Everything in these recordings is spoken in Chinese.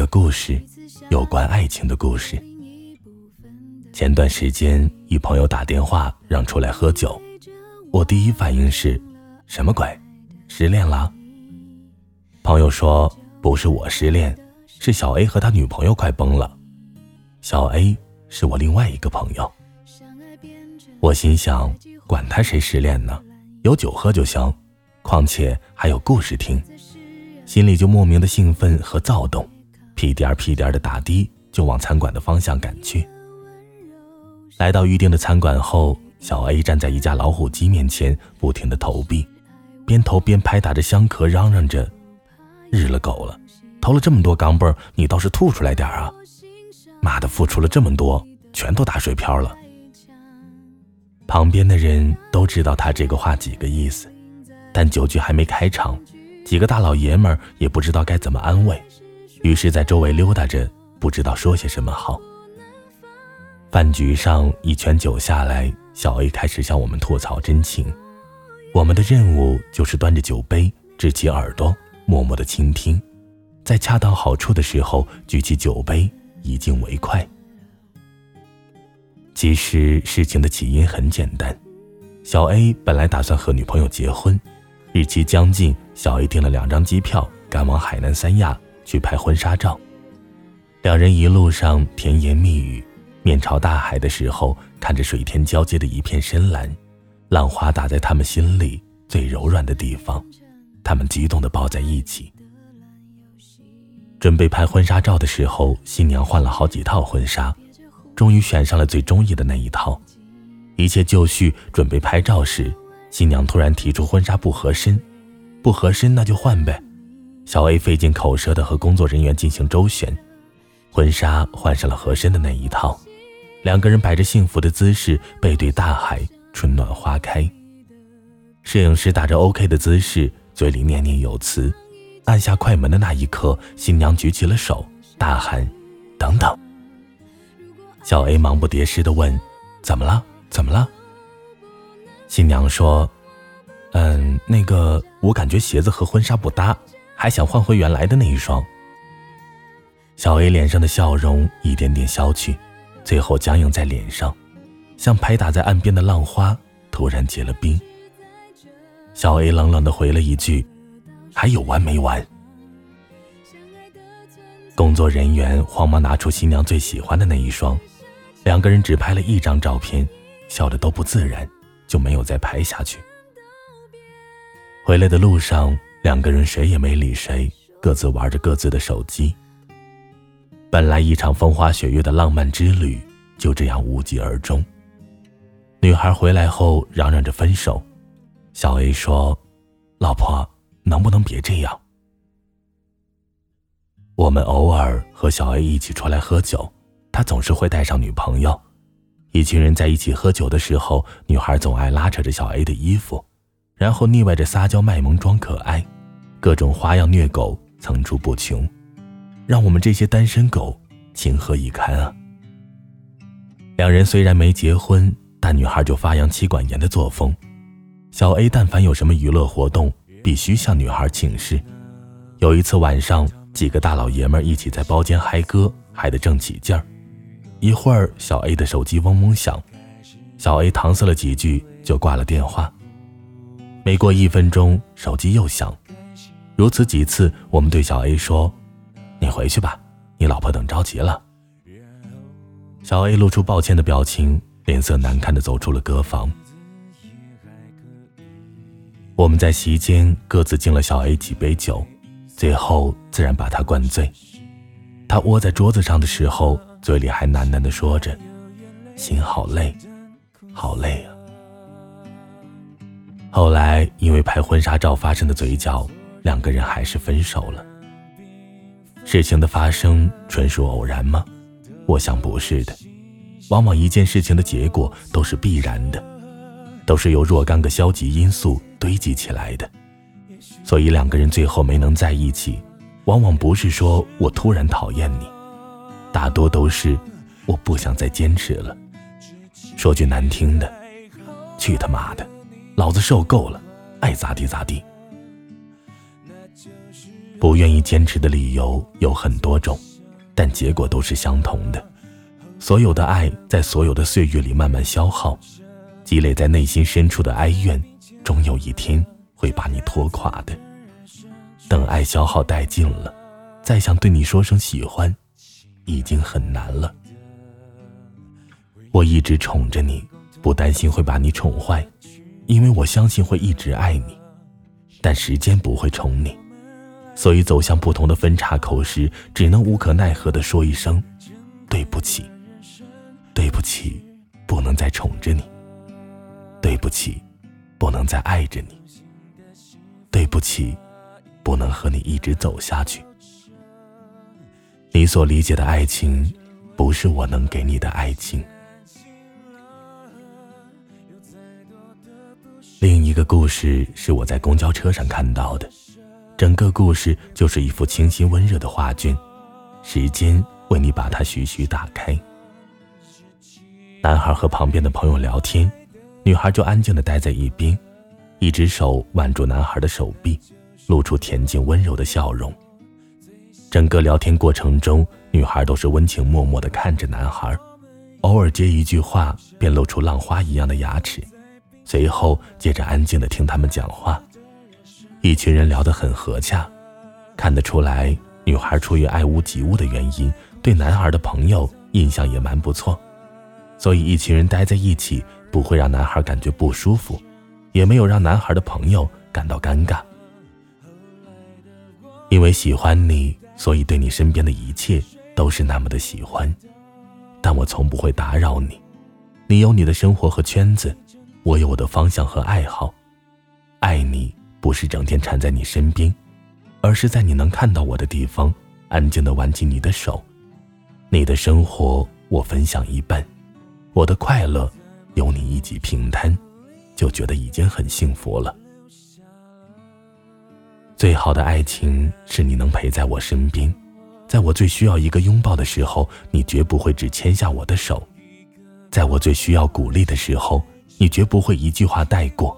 个故事，有关爱情的故事。前段时间，一朋友打电话让出来喝酒，我第一反应是，什么鬼？失恋了？朋友说不是我失恋，是小 A 和他女朋友快崩了。小 A 是我另外一个朋友。我心想，管他谁失恋呢，有酒喝就行，况且还有故事听，心里就莫名的兴奋和躁动。屁颠儿屁颠儿的打的，就往餐馆的方向赶去。来到预定的餐馆后，小 A 站在一架老虎机面前，不停的投币，边投边拍打着香壳，嚷嚷着：“日了狗了，投了这么多钢镚，你倒是吐出来点啊！妈的，付出了这么多，全都打水漂了。”旁边的人都知道他这个话几个意思，但酒局还没开场，几个大老爷们儿也不知道该怎么安慰。于是，在周围溜达着，不知道说些什么好。饭局上一圈酒下来，小 A 开始向我们吐槽真情。我们的任务就是端着酒杯，支起耳朵，默默的倾听，在恰到好处的时候举起酒杯，以敬为快。其实事情的起因很简单，小 A 本来打算和女朋友结婚，日期将近，小 A 订了两张机票，赶往海南三亚。去拍婚纱照，两人一路上甜言蜜语，面朝大海的时候，看着水天交接的一片深蓝，浪花打在他们心里最柔软的地方，他们激动地抱在一起。准备拍婚纱照的时候，新娘换了好几套婚纱，终于选上了最中意的那一套。一切就绪，准备拍照时，新娘突然提出婚纱不合身，不合身那就换呗。小 A 费尽口舌的和工作人员进行周旋，婚纱换上了合身的那一套，两个人摆着幸福的姿势，背对大海，春暖花开。摄影师打着 OK 的姿势，嘴里念念有词。按下快门的那一刻，新娘举起了手，大喊：“等等！”小 A 忙不迭失的问：“怎么了？怎么了？”新娘说：“嗯，那个，我感觉鞋子和婚纱不搭。”还想换回原来的那一双。小 A 脸上的笑容一点点消去，最后僵硬在脸上，像拍打在岸边的浪花，突然结了冰。小 A 冷冷的回了一句：“还有完没完？”工作人员慌忙拿出新娘最喜欢的那一双，两个人只拍了一张照片，笑得都不自然，就没有再拍下去。回来的路上。两个人谁也没理谁，各自玩着各自的手机。本来一场风花雪月的浪漫之旅就这样无疾而终。女孩回来后嚷嚷着分手，小 A 说：“老婆，能不能别这样？”我们偶尔和小 A 一起出来喝酒，他总是会带上女朋友。一群人在一起喝酒的时候，女孩总爱拉扯着小 A 的衣服。然后腻歪着撒娇卖萌装可爱，各种花样虐狗层出不穷，让我们这些单身狗情何以堪啊！两人虽然没结婚，但女孩就发扬妻管严的作风。小 A 但凡有什么娱乐活动，必须向女孩请示。有一次晚上，几个大老爷们一起在包间嗨歌，嗨得正起劲儿。一会儿，小 A 的手机嗡嗡响，小 A 搪塞了几句就挂了电话。没过一分钟，手机又响，如此几次，我们对小 A 说：“你回去吧，你老婆等着急了。”小 A 露出抱歉的表情，脸色难看的走出了歌房。我们在席间各自敬了小 A 几杯酒，最后自然把他灌醉。他窝在桌子上的时候，嘴里还喃喃的说着：“心好累，好累啊。”后来因为拍婚纱照发生的嘴角，两个人还是分手了。事情的发生纯属偶然吗？我想不是的。往往一件事情的结果都是必然的，都是由若干个消极因素堆积起来的。所以两个人最后没能在一起，往往不是说我突然讨厌你，大多都是我不想再坚持了。说句难听的，去他妈的！老子受够了，爱咋地咋地。不愿意坚持的理由有很多种，但结果都是相同的。所有的爱在所有的岁月里慢慢消耗，积累在内心深处的哀怨，终有一天会把你拖垮的。等爱消耗殆尽了，再想对你说声喜欢，已经很难了。我一直宠着你，不担心会把你宠坏，因为我相信会一直爱你。但时间不会宠你，所以走向不同的分岔口时，只能无可奈何地说一声：“对不起，对不起，不能再宠着你；对不起，不能再爱着你；对不起，不能和你一直走下去。你所理解的爱情，不是我能给你的爱情。”另一个故事是我在公交车上看到的，整个故事就是一幅清新温热的画卷，时间为你把它徐徐打开。男孩和旁边的朋友聊天，女孩就安静的待在一边，一只手挽住男孩的手臂，露出恬静温柔的笑容。整个聊天过程中，女孩都是温情脉脉的看着男孩，偶尔接一句话，便露出浪花一样的牙齿。随后，接着安静的听他们讲话，一群人聊得很和洽，看得出来，女孩出于爱屋及乌的原因，对男孩的朋友印象也蛮不错，所以一群人待在一起，不会让男孩感觉不舒服，也没有让男孩的朋友感到尴尬。因为喜欢你，所以对你身边的一切都是那么的喜欢，但我从不会打扰你，你有你的生活和圈子。我有我的方向和爱好，爱你不是整天缠在你身边，而是在你能看到我的地方，安静的挽起你的手。你的生活我分享一半，我的快乐有你一起平摊，就觉得已经很幸福了。最好的爱情是你能陪在我身边，在我最需要一个拥抱的时候，你绝不会只牵下我的手，在我最需要鼓励的时候。你绝不会一句话带过，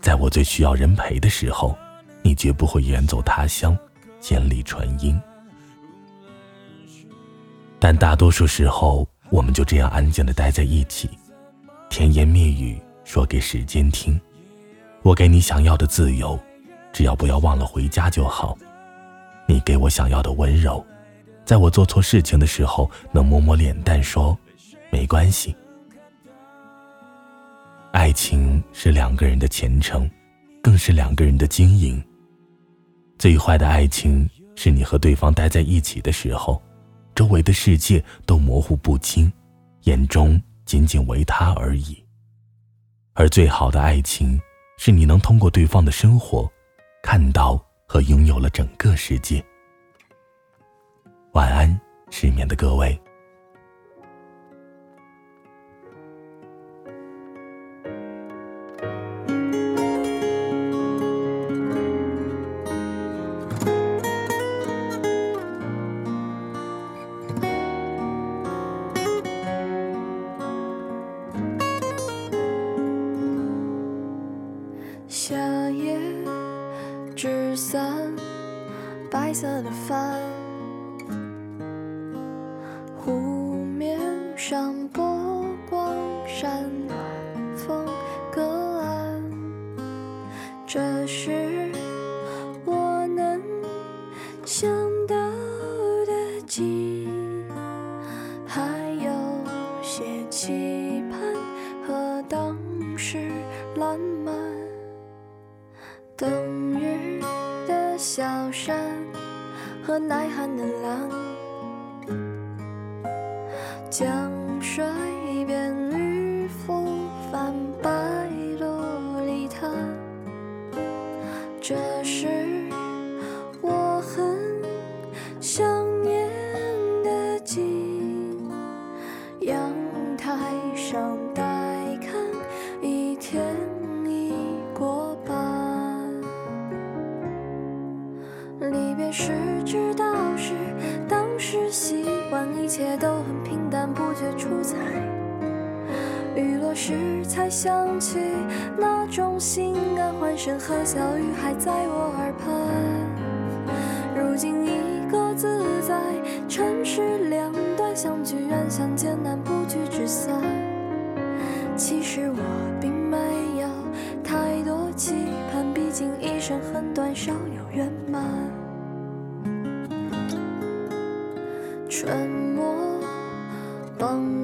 在我最需要人陪的时候，你绝不会远走他乡，千里传音。但大多数时候，我们就这样安静的待在一起，甜言蜜语说给时间听。我给你想要的自由，只要不要忘了回家就好。你给我想要的温柔，在我做错事情的时候，能摸摸脸蛋说没关系。爱情是两个人的前程，更是两个人的经营。最坏的爱情是你和对方待在一起的时候，周围的世界都模糊不清，眼中仅仅唯他而已。而最好的爱情是你能通过对方的生活，看到和拥有了整个世界。晚安，失眠的各位。夏夜纸伞，白色的帆，和耐寒的狼，江水边渔夫泛白琉璃塔，这是时才想起那种心安，欢声和笑语还在我耳畔。如今已各自在城市两端，相聚远相见难，不聚只散。其实我并没有太多期盼，毕竟一生很短，少有圆满。春末傍晚，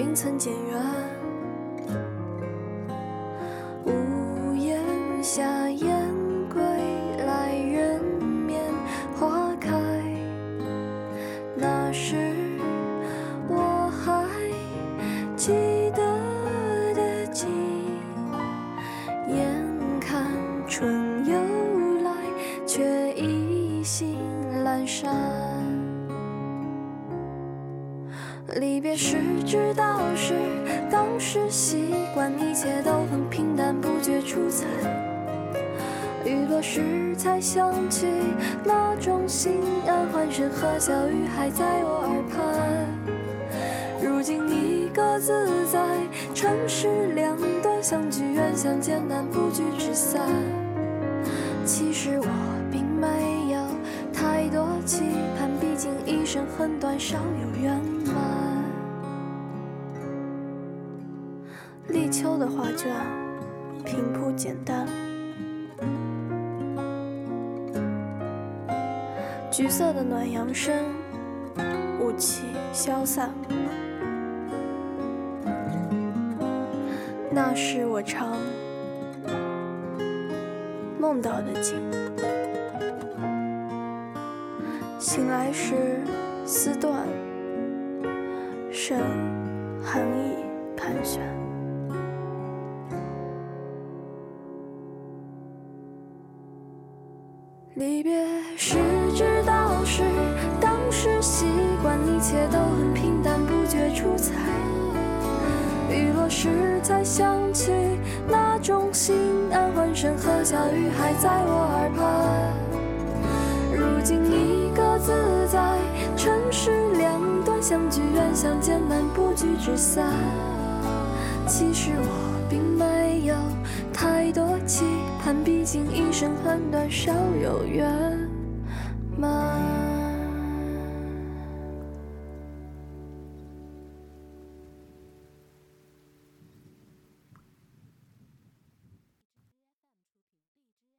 云层渐远，屋檐下燕归来，人面花开。那时我还记得的紧，眼看春又来，却意兴阑珊。才想起那种心安，欢声和笑语还在我耳畔。如今你各自在城市两端，相聚远相见难，不聚只散。其实我并没有太多期盼，毕竟一生很短，少有圆橘色的暖阳升，雾气消散。那是我常梦到的景。醒来时丝断，剩寒意盘旋。离别时想起那种心安，欢声和笑语还在我耳畔。如今已各自在城市两端，相聚远相见难，不聚只散。其实我并没有太多期盼，毕竟一生很短，少有圆满。